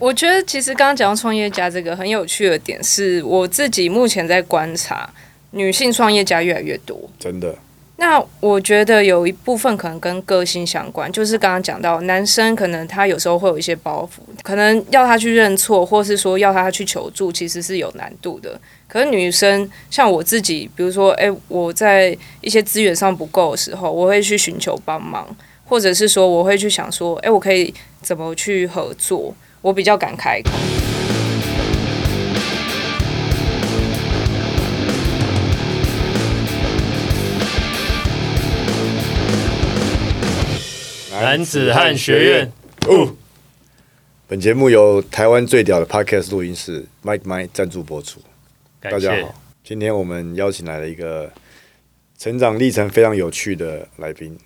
我觉得其实刚刚讲到创业家这个很有趣的点，是我自己目前在观察，女性创业家越来越多。真的，那我觉得有一部分可能跟个性相关，就是刚刚讲到，男生可能他有时候会有一些包袱，可能要他去认错，或是说要他去求助，其实是有难度的。可是女生像我自己，比如说，诶，我在一些资源上不够的时候，我会去寻求帮忙，或者是说我会去想说，诶，我可以怎么去合作，我比较敢开口。男子汉学院，哦。本节目由台湾最屌的 Podcast 录音室 Mike Mike 赞助播出。大家好，今天我们邀请来了一个成长历程非常有趣的来宾，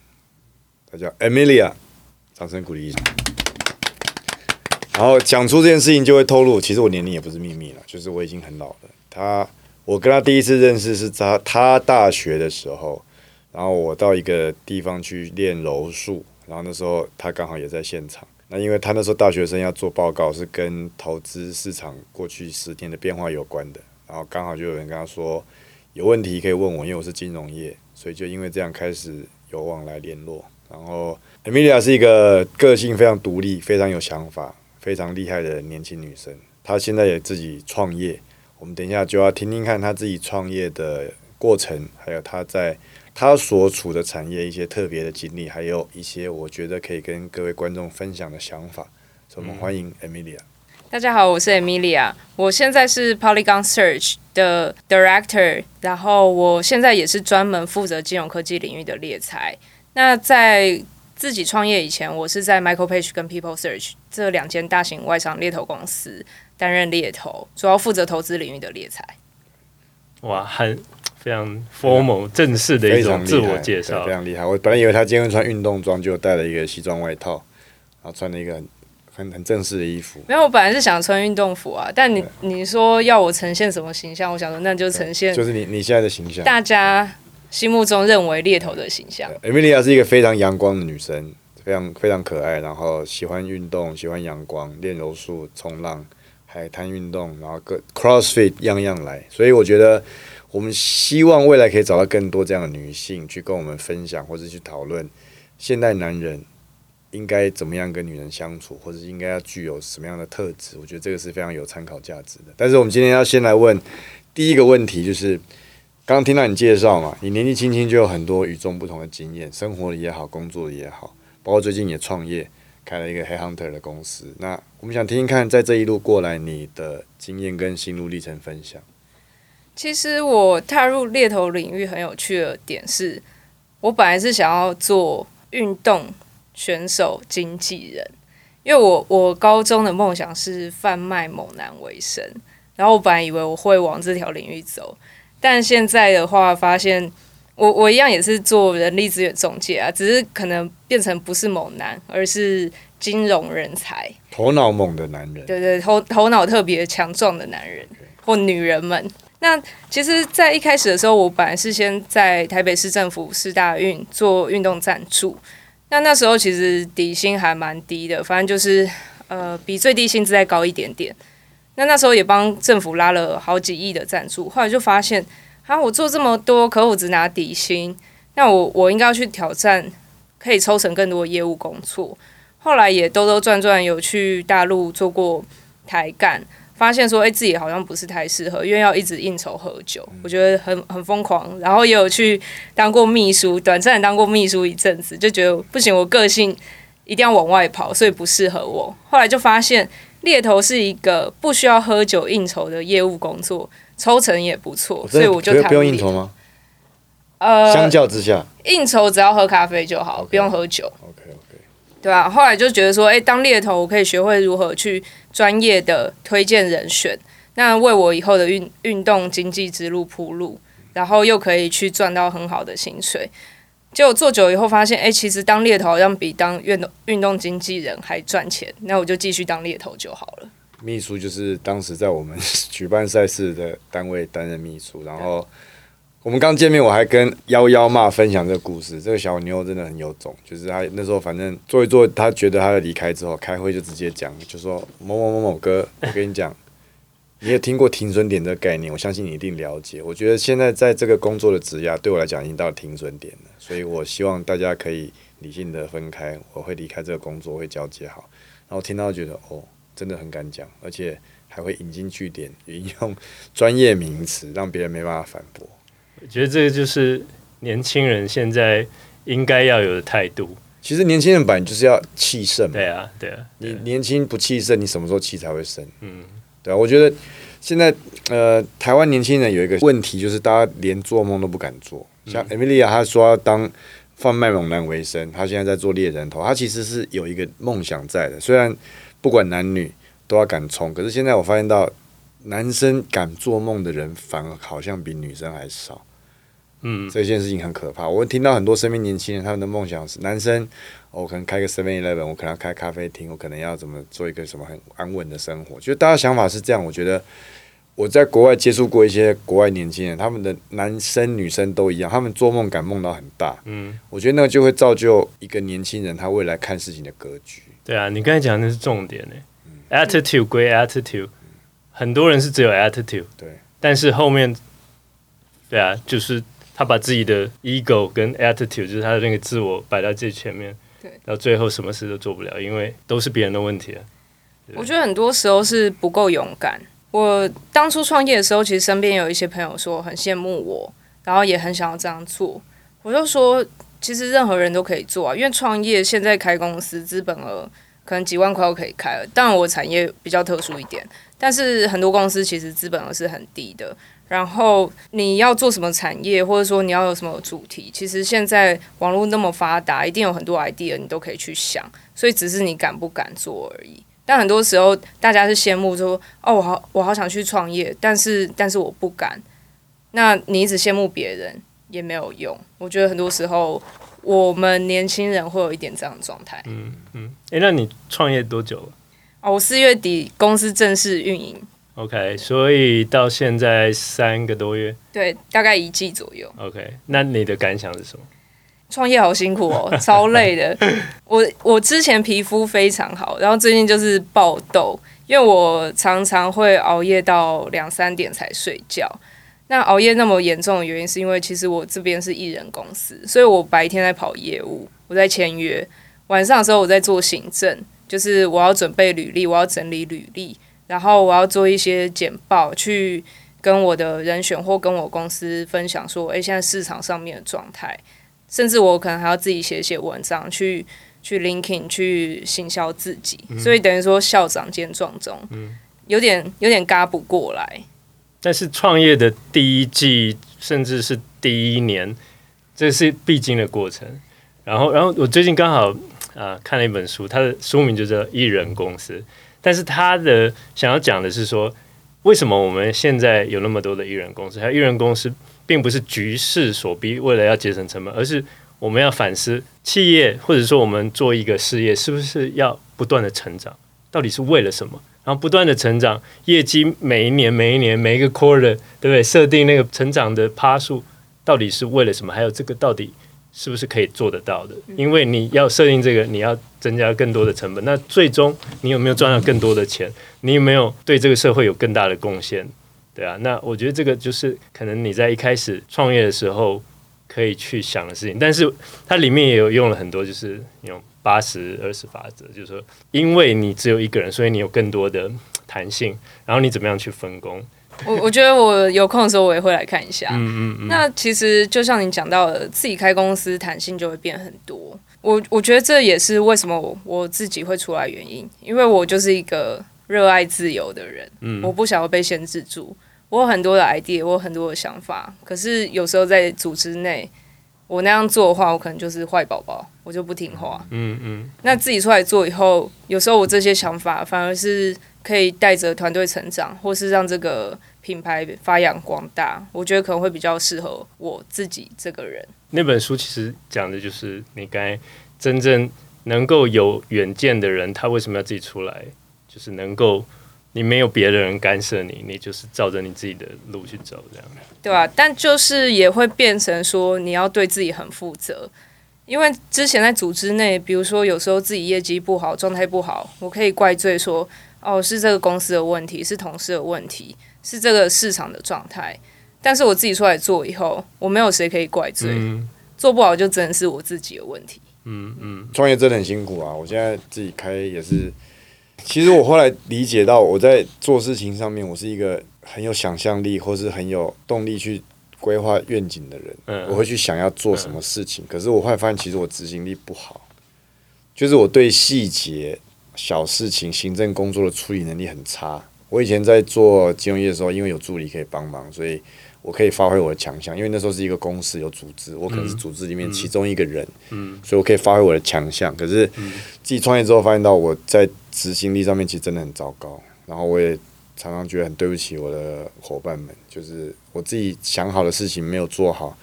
他叫 Amelia，掌声鼓励一下。然后讲出这件事情，就会透露，其实我年龄也不是秘密了，就是我已经很老了。他，我跟他第一次认识是在他大学的时候，然后我到一个地方去练柔术，然后那时候他刚好也在现场。那因为他那时候大学生要做报告，是跟投资市场过去十天的变化有关的。然后刚好就有人跟他说有问题可以问我，因为我是金融业，所以就因为这样开始有往来联络。然后 Amelia 是一个个性非常独立、非常有想法、非常厉害的年轻女生。她现在也自己创业，我们等一下就要听听看她自己创业的过程，还有她在她所处的产业一些特别的经历，还有一些我觉得可以跟各位观众分享的想法。所以我们欢迎 Emilia。大家好，我是 Emilia，我现在是 Polygon Search 的 Director，然后我现在也是专门负责金融科技领域的猎才。那在自己创业以前，我是在 Michael Page 跟 People Search 这两间大型外商猎头公司担任猎头，主要负责投资领域的猎才。哇，很非常 formal 正式的一非常厉种自我介绍非。常厉害。我本来以为他今天会穿运动装，就带了一个西装外套，然后穿了一个很很很正式的衣服。没有，我本来是想穿运动服啊，但你你说要我呈现什么形象，我想说那就呈现就是你你现在的形象。大家心目中认为猎头的形象。Emilia 是一个非常阳光的女生，非常非常可爱，然后喜欢运动，喜欢阳光，练柔术、冲浪、海滩运动，然后各 CrossFit 样样来。所以我觉得我们希望未来可以找到更多这样的女性去跟我们分享，或者去讨论现代男人应该怎么样跟女人相处，或者应该要具有什么样的特质。我觉得这个是非常有参考价值的。但是我们今天要先来问第一个问题，就是刚刚听到你介绍嘛，你年纪轻轻就有很多与众不同的经验，生活也好，工作也好，包括最近也创业，开了一个黑 hunter 的公司。那我们想听听看，在这一路过来，你的经验跟心路历程分享。其实我踏入猎头领域很有趣的点是，我本来是想要做运动选手经纪人，因为我我高中的梦想是贩卖猛男为生，然后我本来以为我会往这条领域走，但现在的话发现我我一样也是做人力资源中介啊，只是可能变成不是猛男，而是金融人才。头脑猛的男人，对对，头头脑特别强壮的男人或女人们。那其实，在一开始的时候，我本来是先在台北市政府市大运做运动赞助。那那时候其实底薪还蛮低的，反正就是呃比最低薪资再高一点点。那那时候也帮政府拉了好几亿的赞助，后来就发现，啊，我做这么多，可我只拿底薪，那我我应该要去挑战，可以抽成更多的业务工作。后来也兜兜转转，有去大陆做过台干，发现说，哎、自己好像不是太适合，因为要一直应酬喝酒，我觉得很很疯狂。然后也有去当过秘书，短暂地当过秘书一阵子，就觉得不行，我个性一定要往外跑，所以不适合我。后来就发现猎头是一个不需要喝酒应酬的业务工作，抽成也不错，所以我就不用应酬吗？呃，相较之下应酬只要喝咖啡就好不用喝酒。，OK OK，对啊，后来就觉得说，哎、当猎头我可以学会如何去专业的推荐人选，那为我以后的运运动经济之路铺路，然后又可以去赚到很好的薪水。结果做久以后发现，哎、其实当猎头好像比当运动运动经纪人还赚钱，那我就继续当猎头就好了。秘书就是当时在我们 举办赛事的单位担任秘书，然后我们刚见面，我还跟幺幺妈分享这个故事。这个小妞真的很有种，就是她那时候反正做一做，她觉得她要离开之后，开会就直接讲，就说某某某某哥，我跟你讲，你也听过停损点这个概念，我相信你一定了解。我觉得现在在这个工作的职压对我来讲已经到了停损点了，所以我希望大家可以理性的分开，我会离开这个工作，会交接好。然后听到觉得哦，真的很敢讲，而且还会引经据典，引用专业名词，让别人没办法反驳。我觉得这个就是年轻人现在应该要有的态度。其实年轻人本来就是要气盛嘛，对啊，对啊，你年轻不气盛，你什么时候气才会盛？嗯，对啊，我觉得现在呃，台湾年轻人有一个问题，就是大家连做梦都不敢做。像 Emilia，她说要当贩卖猛男为生，她现在在做猎人头，她其实是有一个梦想在的。虽然不管男女都要敢冲，可是现在我发现到男生敢做梦的人，反而好像比女生还少。嗯，这件事情很可怕。我听到很多身边年轻人，他们的梦想是男生，我可能开个 Seven Eleven，我可能要开咖啡厅，我可能要怎么做一个什么很安稳的生活。就大家想法是这样。我觉得我在国外接触过一些国外年轻人，他们的男生女生都一样，他们做梦敢梦到很大。嗯，我觉得那个就会造就一个年轻人他未来看事情的格局。对啊，你刚才讲的是重点呢。attitude 归 attitude，很多人是只有 attitude，对，但是后面，对啊，就是他把自己的 ego 跟 attitude，就是他的那个自我摆在最前面，对，到最后什么事都做不了，因为都是别人的问题啊。我觉得很多时候是不够勇敢。我当初创业的时候，其实身边有一些朋友说很羡慕我，然后也很想要这样做。我就说，其实任何人都可以做啊，因为创业现在开公司资本额可能几万块都可以开了。当然，我产业比较特殊一点，但是很多公司其实资本额是很低的。然后你要做什么产业，或者说你要有什么主题，其实现在网络那么发达，一定有很多 idea，你都可以去想。所以只是你敢不敢做而已。但很多时候，大家是羡慕说：“哦，我好，我好想去创业，但是，但是我不敢。”那你一直羡慕别人也没有用。我觉得很多时候，我们年轻人会有一点这样的状态。嗯嗯，诶，那你创业多久了哦，我四月底公司正式运营，？OK，所以到现在三个多月。对，大概一季左右。OK，那你的感想是什么？创业好辛苦哦，超累的。我我之前皮肤非常好，然后最近就是爆痘，因为我常常会熬夜到两三点才睡觉。那熬夜那么严重的原因，是因为其实我这边是艺人公司，所以我白天在跑业务，我在签约，晚上的时候我在做行政，就是我要准备履历，我要整理履历，然后我要做一些简报，去跟我的人选或跟我公司分享说，诶，现在市场上面的状态。甚至我可能还要自己写写文章，去去 linking 去行销自己，所以等于说校长兼撞钟，有点有点嘎不过来。但是创业的第一季，甚至是第一年，这是必经的过程。然后，然后我最近刚好啊看了一本书，它的书名就叫《艺人公司》，但是他的想要讲的是说，为什么我们现在有那么多的艺人公司？还有艺人公司，并不是局势所逼，为了要节省成本，而是我们要反思企业，或者说我们做一个事业，是不是要不断的成长？到底是为了什么？然后不断的成长，业绩每一年、每一年、每一个 quarter，对不对？设定那个成长的趴数，到底是为了什么？还有这个到底是不是可以做得到的？因为你要设定这个，你要增加更多的成本，那最终你有没有赚到更多的钱？你有没有对这个社会有更大的贡献？对啊，那我觉得这个就是可能你在一开始创业的时候可以去想的事情，但是它里面也有用了很多，就是用八十二十法则，就是说，因为你只有一个人，所以你有更多的弹性，然后你怎么样去分工？我我觉得我有空的时候我也会来看一下。嗯嗯嗯，那其实就像你讲到的，自己开公司弹性就会变很多。我我觉得这也是为什么我我自己会出来原因，因为我就是一个热爱自由的人，嗯我不想要被限制住。我有很多的 idea，我有很多的想法，可是有时候在组织内，我那样做的话，我可能就是坏宝宝，我就不听话。嗯嗯那自己出来做以后，有时候我这些想法反而是可以带着团队成长，或是让这个品牌发扬光大。我觉得可能会比较适合我自己这个人。那本书其实讲的就是你该真正能够有远见的人，他为什么要自己出来？就是能够你没有别的人干涉你，你就是照着你自己的路去走，这样。对吧、但就是也会变成说你要对自己很负责，因为之前在组织内，比如说有时候自己业绩不好、状态不好，我可以怪罪说哦是这个公司的问题，是同事的问题，是这个市场的状态。但是我自己出来做以后，我没有谁可以怪罪，嗯做不好就真的是我自己的问题。嗯嗯创业真的很辛苦啊！我现在自己开也是，其实我后来理解到，我在做事情上面，我是一个很有想象力或是很有动力去规划愿景的人。嗯我会去想要做什么事情，可是我后来发现，其实我执行力不好，就是我对细节、小事情、行政工作的处理能力很差。我以前在做金融业的时候，因为有助理可以帮忙，所以我可以发挥我的强项。因为那时候是一个公司有组织，我可能是组织里面其中一个人，嗯所以我可以发挥我的强项。可是自己创业之后，发现到我在执行力上面其实真的很糟糕，然后我也常常觉得很对不起我的伙伴们，就是我自己想好的事情没有做好，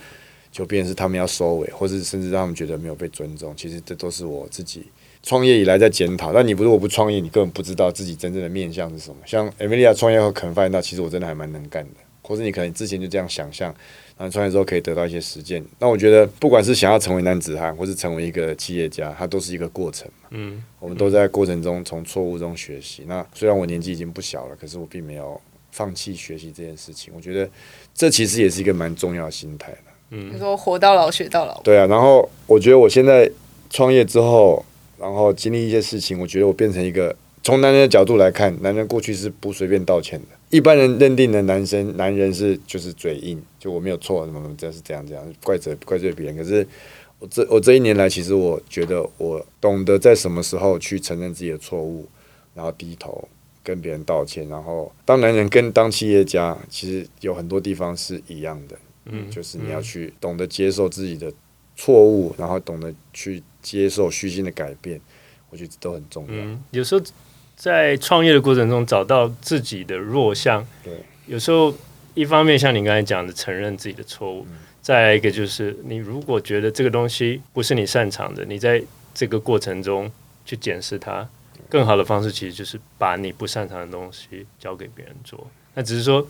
就变成是他们要收尾，或是甚至让他们觉得没有被尊重。其实这都是我自己创业以来在检讨。但你不是我不创业，你根本不知道自己真正的面向是什么。像 Emilia 创业后，可能发现到其实我真的还蛮能干的，或是你可能之前就这样想象，然后创业之后可以得到一些实践。那我觉得，不管是想要成为男子汉，或是成为一个企业家，它都是一个过程嘛。嗯我们都在过程中从错误中学习。那虽然我年纪已经不小了，可是我并没有放弃学习这件事情。我觉得这其实也是一个蛮重要的心态的。你说活到老学到老，对啊，然后我觉得我现在创业之后，然后经历一些事情，我觉得我变成一个从男人的角度来看，男人过去是不随便道歉的。一般人认定的男生男人是就是嘴硬，就我没有错，什么什么这是这样这样，怪责怪罪别人。可是我这我这一年来，其实我觉得我懂得在什么时候去承认自己的错误，然后低头跟别人道歉。然后当男人跟当企业家，其实有很多地方是一样的。嗯，就是你要去懂得接受自己的错误，然后懂得去接受虚心的改变，我觉得这都很重要。嗯，有时候在创业的过程中找到自己的弱项，对，有时候一方面像你刚才讲的，承认自己的错误，再来一个就是你如果觉得这个东西不是你擅长的，你在这个过程中去检视它，更好的方式其实就是把你不擅长的东西交给别人做。那只是说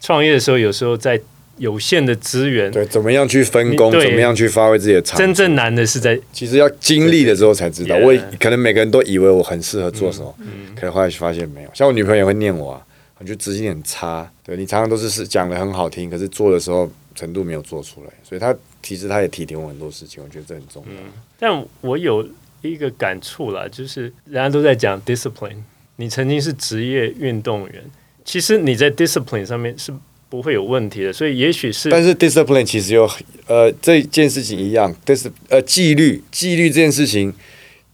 创业的时候，有时候在有限的资源，对，怎么样去分工，怎么样去发挥自己的长处，真正难的是在其实要经历了之后才知道。对我也可能每个人都以为我很适合做什么，嗯可能后来发现没有。像我女朋友也会念我啊，我觉得执行力很差。对你常常都是是讲的很好听，可是做的时候程度没有做出来，所以她其实她也提点我很多事情，我觉得这很重要。但我有一个感触啦，就是人家都在讲 discipline，你曾经是职业运动员，其实你在 discipline 上面是不会有问题的，所以也许是但是 discipline 其实有呃这件事情一样，dis 呃纪律纪律这件事情，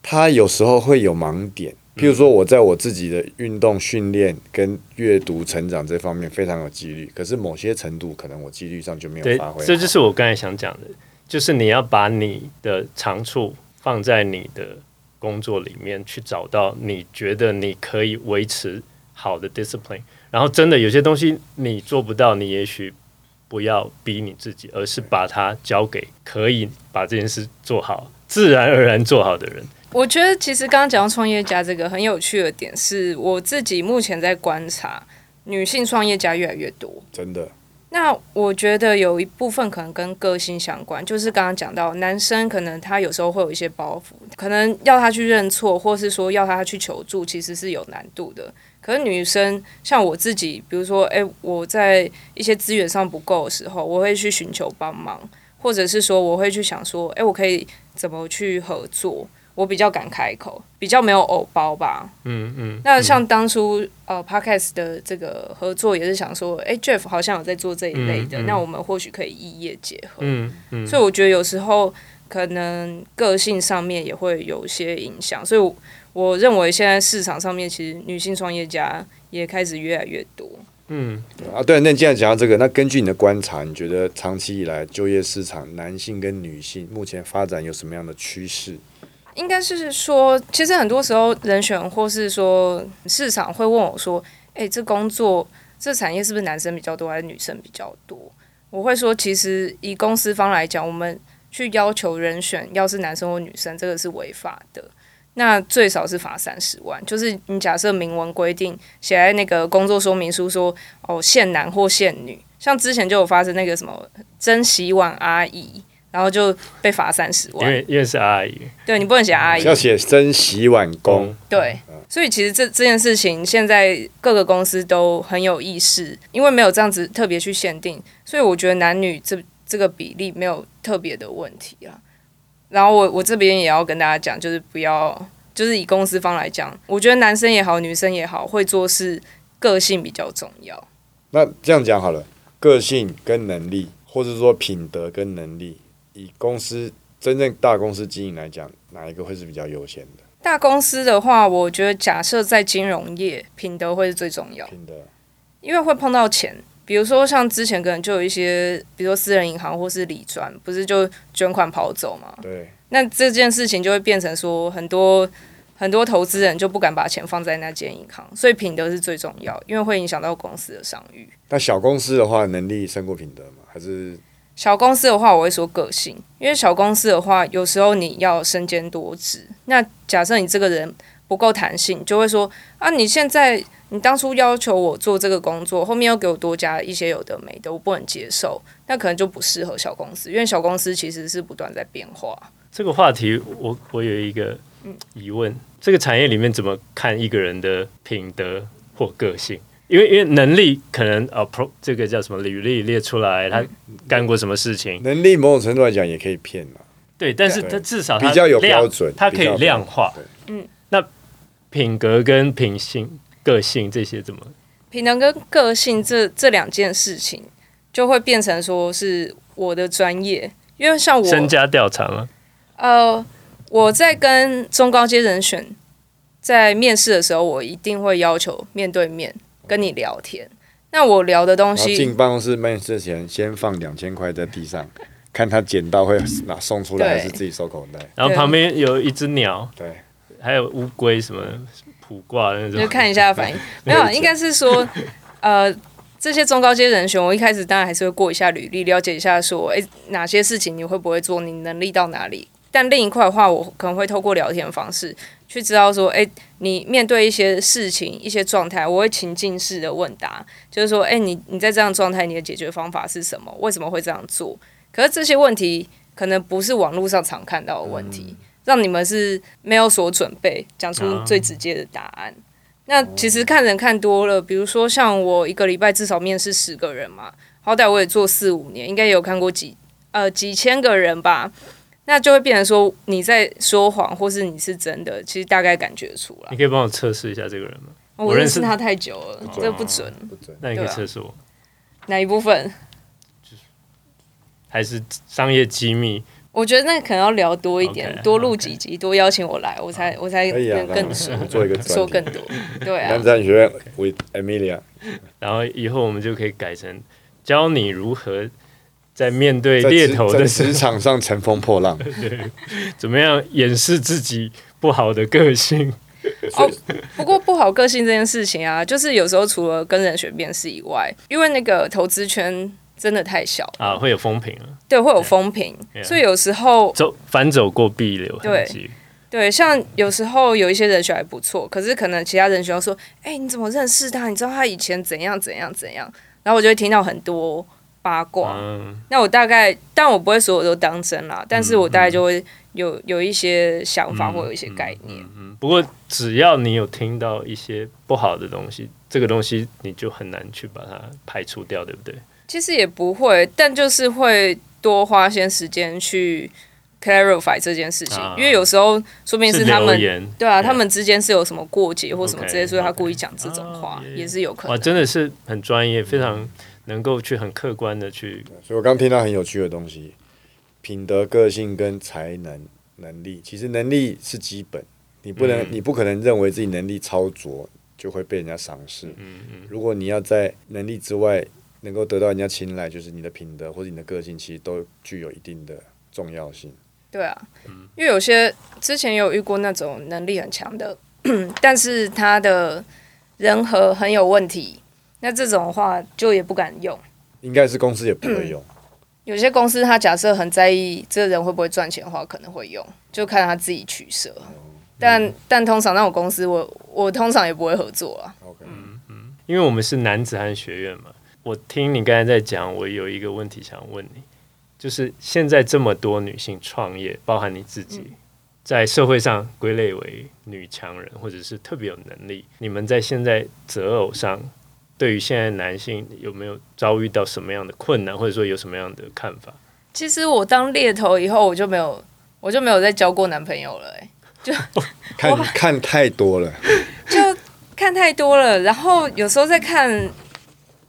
它有时候会有盲点。譬如说，我在我自己的运动训练跟阅读成长这方面非常有纪律，可是某些程度可能我纪律上就没有发挥好。，这就是我刚才想讲的，就是你要把你的长处放在你的工作里面，去找到你觉得你可以维持好的 discipline。然后真的有些东西你做不到，你也许不要逼你自己，而是把它交给可以把这件事做好、自然而然做好的人。我觉得其实刚刚讲到创业家这个很有趣的点，是我自己目前在观察，女性创业家越来越多。真的那我觉得有一部分可能跟个性相关，就是刚刚讲到，男生可能他有时候会有一些包袱，可能要他去认错，或是说要他去求助，其实是有难度的。可是女生像我自己，比如说，诶，我在一些资源上不够的时候，我会去寻求帮忙，或者是说我会去想说，诶，我可以怎么去合作？我比较敢开口，比较没有偶包吧。嗯嗯，那像当初、呃，podcast 的这个合作也是想说，哎、j e f f 好像有在做这一类的，嗯嗯那我们或许可以异业结合。嗯嗯，所以我觉得有时候可能个性上面也会有一些影响，所以我我认为现在市场上面其实女性创业家也开始越来越多。嗯，啊。对，那既然讲到这个，那根据你的观察，你觉得长期以来就业市场男性跟女性目前发展有什么样的趋势？应该是说，其实很多时候人选或是说市场会问我说：“诶，这工作这产业是不是男生比较多，还是女生比较多？”我会说，其实以公司方来讲，我们去要求人选要是男生或女生，这个是违法的。那最少是罚三十万。就是你假设明文规定写在那个工作说明书说，哦，限男或限女，像之前就有发生那个什么真洗碗阿姨，然后就被罚三十因万。为因为是阿姨，对你不能写阿姨，要写真洗碗工，对，所以其实这这件事情，现在各个公司都很有意识，因为没有这样子特别去限定，所以我觉得男女这这个比例没有特别的问题啊。然后我我这边也要跟大家讲，就是不要，就是以公司方来讲，我觉得男生也好，女生也好，会做事个性比较重要。那这样讲好了，个性跟能力，或者说品德跟能力，以公司真正大公司经营来讲，哪一个会是比较优先的？大公司的话，我觉得假设在金融业，品德会是最重要，品德，因为会碰到钱。比如说像之前可能就有一些，比如说私人银行或是理专，不是就捐款跑走嘛？对，那这件事情就会变成说，很多很多投资人就不敢把钱放在那间银行，所以品德是最重要，因为会影响到公司的商誉。那小公司的话，能力胜过品德吗？还是小公司的话，我会说个性，因为小公司的话，有时候你要身兼多职。那假设你这个人不够弹性，就会说啊，你现在你当初要求我做这个工作，后面又给我多加一些有的没的，我不能接受，那可能就不适合小公司，因为小公司其实是不断在变化。这个话题我我有一个疑问：这个产业里面怎么看一个人的品德或个性？因为因为能力可能啊，pro 这个叫什么履历列出来，他干过什么事情，能力某种程度来讲也可以骗嘛？对，但是他至少他比较有标准他可以量化。嗯，那品格跟品性、个性这些怎么？品能跟个性这这两件事情，就会变成说是我的专业，因为像我身家调查吗？呃，我在跟中高阶人选在面试的时候，我一定会要求面对面跟你聊天。那我聊的东西进，办公室面试前，先放两千块在地上，看他捡到会拿送出来，还是自己收口袋？然后旁边有一只鸟，对，还有乌龟什么卜卦的那种，就看一下反应。没有，应该是说，呃，这些中高阶人选，我一开始当然还是会过一下履历，了解一下说，诶，哪些事情你会不会做，你能力到哪里。但另一块的话，我可能会透过聊天方式去知道说，诶，你面对一些事情、一些状态，我会情境式的问答，就是说，诶，你你在这样状态，你的解决方法是什么？为什么会这样做？可是这些问题可能不是网络上常看到的问题，让你们是没有所准备，讲出最直接的答案。那其实看人看多了，比如说像我一个礼拜至少面试十个人嘛，好歹我也做四五年，应该也有看过几呃几千个人吧。那就会变成说你在说谎，或是你是真的，其实大概感觉出来你。可以帮我测试一下这个人吗？我我认识他太久了，准这不准。不准。那你可以测试我，哪一部分？还是商业机密？我觉得那可能要聊多一点多录几集，多邀请我来，我才我才可以啊更，熟，做一个说更多。对啊南，山学院 with Amelia，然后以后我们就可以改成教你如何在面对猎头的职，场上乘风破浪。怎么样掩饰自己不好的个性。哦，不过不好个性这件事情啊，就是有时候除了跟人选面试以外，因为那个投资圈真的太小啊，会有风评啊，对，会有风评，Yeah 所以有时候走反走过必留痕迹。对，像有时候有一些人选还不错，可是可能其他人选要说，哎、你怎么认识他？你知道他以前怎样怎样怎样？然后我就会听到很多八卦。嗯，那我大概，但我不会所有都当真啦，但是我大概就会有有一些想法或有一些概念。嗯，不过只要你有听到一些不好的东西，这个东西你就很难去把它排除掉，对不对？其实也不会，但就是会多花些时间去 clarify 这件事情，啊。因为有时候说不定是他们留言，对啊，对。他们之间是有什么过节或什么之类，所以他故意讲这种话啊也是有可哇，能。真的是很专业，非常能够去很客观的去所以我刚听到很有趣的东西，品德、个性跟才能、能力。其实能力是基本，你不能，嗯。你不可能认为自己能力超卓就会被人家赏识。嗯嗯。如果你要在能力之外能够得到人家青睐，就是你的品德或者你的个性，其实都具有一定的重要性。对啊，因为有些之前有遇过那种能力很强的，但是他的人和很有问题，那这种的话就也不敢用。应该是公司也不会用。有些公司他假设很在意这个人会不会赚钱的话，可能会用，就看他自己取舍。但但通常那种公司我我通常也不会合作啊。OK，因为我们是男子汉学院嘛，我听你刚才在讲，我有一个问题想问你，就是现在这么多女性创业，包含你自己，在社会上归类为女强人，或者是特别有能力，你们在现在择偶上，对于现在男性有没有遭遇到什么样的困难，或者说有什么样的看法？其实我当猎头以后，我就没有我就没有再交过男朋友了、欸，看看太多了，就看太多了。然后有时候在看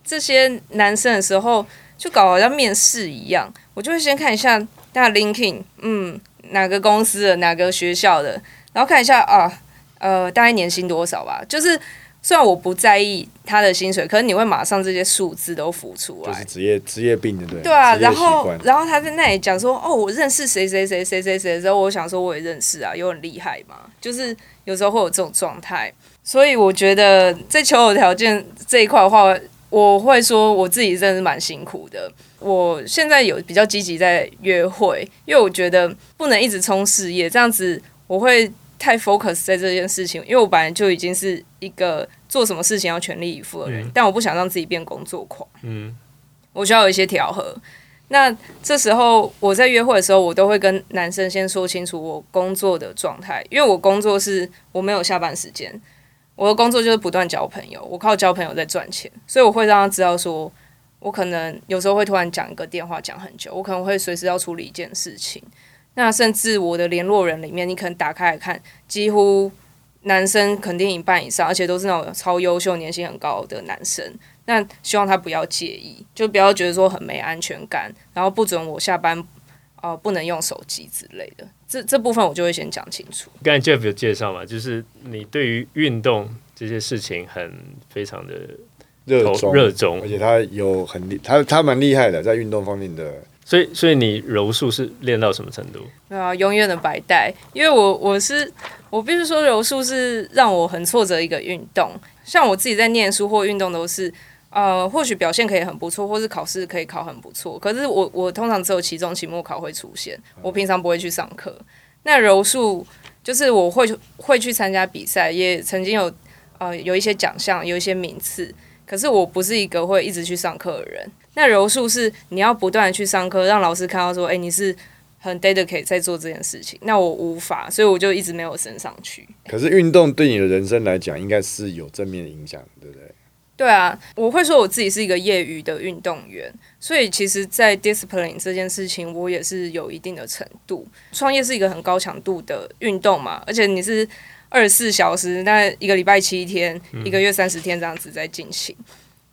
这些男生的时候，就搞得好像面试一样，我就会先看一下他的 LinkedIn，嗯，哪个公司的，哪个学校的，然后看一下啊，呃，大概年薪多少吧。就是虽然我不在意他的薪水，可是你会马上这些数字都浮出来就是。职业职业病，对不对？对啊，然后然后他在那里讲说，哦，我认识谁谁谁谁谁谁的时候，我想说我也认识啊，有很厉害嘛，就是有时候会有这种状态，所以我觉得在求偶条件这一块的话，我会说我自己真的是蛮辛苦的。我现在有比较积极在约会，因为我觉得不能一直冲事业，这样子我会太 focus 在这件事情，因为我本来就已经是一个做什么事情要全力以赴的人，但我不想让自己变工作狂。嗯，我需要有一些调和。那这时候我在约会的时候，我都会跟男生先说清楚我工作的状态，因为我工作是我没有下班时间，我的工作就是不断交朋友，我靠交朋友在赚钱，所以我会让他知道说，我可能有时候会突然讲一个电话讲很久，我可能会随时要处理一件事情。那甚至我的联络人里面，你可能打开来看，几乎男生肯定一半以上，而且都是那种超优秀、年薪很高的男生。那希望他不要介意，就不要觉得说很没安全感，然后不准我下班呃不能用手机之类的。这这部分我就会先讲清楚。刚才 Jeff 有介绍嘛，就是你对于运动这些事情很非常的热衷热衷而，且他有很厉，他他蛮厉害的，在运动方面的。所以所以你柔术是练到什么程度？对啊，永远的白带，因为我我是我必须说柔术是让我很挫折的一个运动。像我自己在念书或运动都是，呃，或许表现可以很不错，或是考试可以考很不错，可是我我通常只有期中、期末考会出现，我平常不会去上课。那柔术就是我会会去参加比赛，也曾经有呃有一些奖项，有一些名次，可是我不是一个会一直去上课的人。那柔术是你要不断的去上课，让老师看到说，哎、你是很 dedicate 在做这件事情。那我无法，所以我就一直没有升上去。可是运动对你的人生来讲，应该是有正面的影响，对不对？对啊，我会说我自己是一个业余的运动员，所以其实，在 discipline 这件事情，我也是有一定的程度。创业是一个很高强度的运动嘛，而且你是二十四小时，那一个礼拜七天，一个月三十天这样子在进行。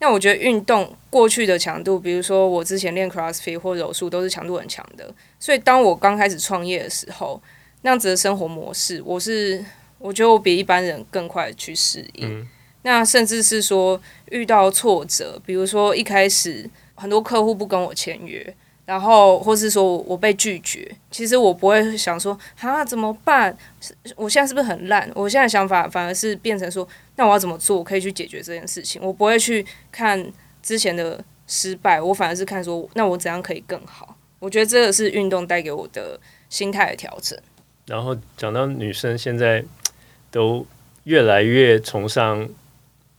那我觉得运动过去的强度，比如说我之前练 CrossFit 或柔术，都是强度很强的。所以当我刚开始创业的时候，那样子的生活模式，我是我觉得我比一般人更快去适应。那甚至是说遇到挫折，比如说一开始很多客户不跟我签约，然后或是说我被拒绝，其实我不会想说啊怎么办？是我现在是不是很烂？我现在想法反而是变成说，那我要怎么做我可以去解决这件事情？我不会去看之前的失败，我反而是看说，那我怎样可以更好？我觉得这个是运动带给我的心态的调整。然后讲到女生现在都越来越崇尚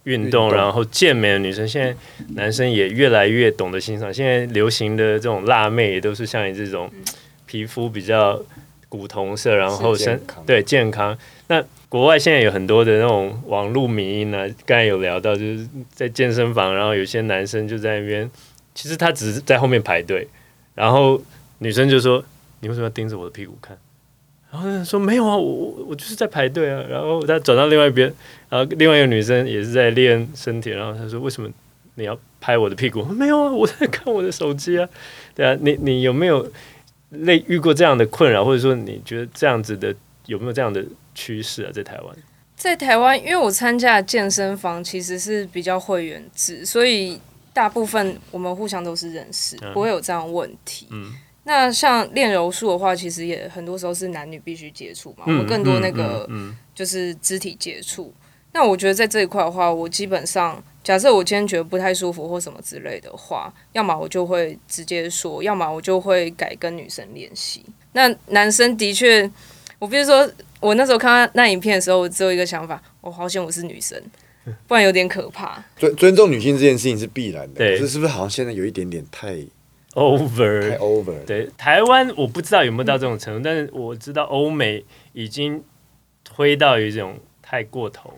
运动，然后健美的女生，现在男生也越来越懂得欣赏。现在流行的这种辣妹也都是像你这种皮肤比较古铜色，然后身健对健康。那国外现在有很多的那种网络迷因呢，刚才有聊到，就是在健身房，然后有些男生就在那边，其实他只是在后面排队，然后女生就说：“你为什么要盯着我的屁股看？”然后那人说没有啊，我我我就是在排队啊。然后他转到另外一边，然后另外一个女生也是在练身体，然后他说为什么你要拍我的屁股？没有啊，我在看我的手机啊。对啊，你你有没有类遇过这样的困扰，或者说你觉得这样子的有没有这样的趋势啊？在台湾？在台湾，因为我参加的健身房其实是比较会员制，所以大部分我们互相都是认识，嗯不会有这样的问题。嗯那像练柔术的话，其实也很多时候是男女必须接触嘛，我嗯们更多那个嗯就是肢体接触。那我觉得在这一块的话，我基本上假设我今天觉得不太舒服或什么之类的话，要么我就会直接说，要么我就会改跟女生练习。那男生的确，我必须说，我那时候看到那影片的时候，我只有一个想法：我好险我是女生，不然有点可怕。尊尊重女性这件事情是必然的，对可是是不是好像现在有一点点太太 over。对，台湾我不知道有没有到这种程度，但是我知道欧美已经推到有一种太过头了。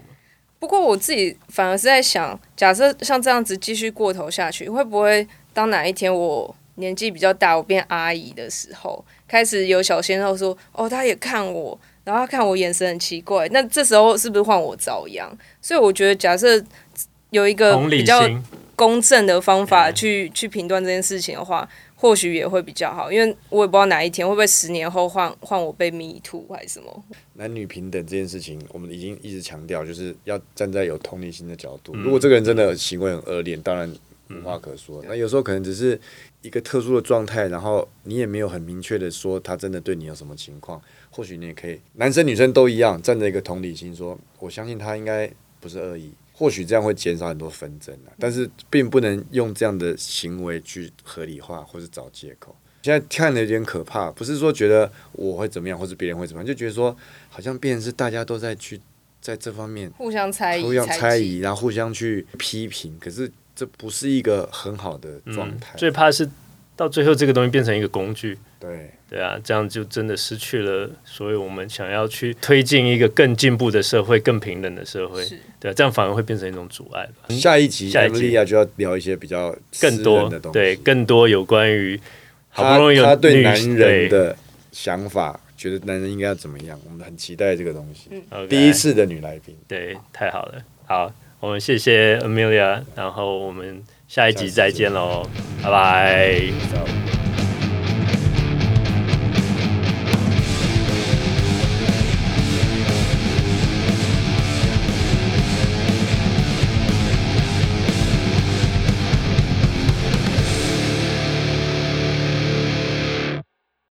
不过我自己反而是在想，假设像这样子继续过头下去，会不会当哪一天我年纪比较大，我变阿姨的时候，开始有小鲜肉说：“哦，他也看我，然后他看我眼神很奇怪。”那这时候是不是换我遭殃？所以我觉得，假设有一个比较心，公正的方法嗯去去评断这件事情的话，或许也会比较好。因为我也不知道哪一天会不会十年后换换我被迷途还是什么。男女平等这件事情，我们已经一直强调，就是要站在有同理心的角度。嗯如果这个人真的行为很恶劣，当然无话可说。那有时候可能只是一个特殊的状态，然后你也没有很明确的说他真的对你有什么情况，或许你也可以，男生女生都一样，站在一个同理心说，我相信他应该不是恶意。或许这样会减少很多纷争啊，但是并不能用这样的行为去合理化或是找借口。现在看的有点可怕，不是说觉得我会怎么样，或是别人会怎么样，就觉得说好像变成是大家都在去在这方面互相猜疑、互相猜疑，然后互相去批评，可是这不是一个很好的状嗯态。，最怕是到最后这个东西变成一个工具。对，对啊，这样就真的失去了所以我们想要去推进一个更进步的社会、更平等的社会。对啊，这样反而会变成一种阻碍吧。下一集下一集就要聊一些比较更多的东西，对更多有关于好他不容易有女他对男人的想法，觉得男人应该要怎么样，我们很期待这个东西。第一次的女来宾，对，太好了。好，我们谢谢 Amelia，然后我们下一集再见喽，拜拜。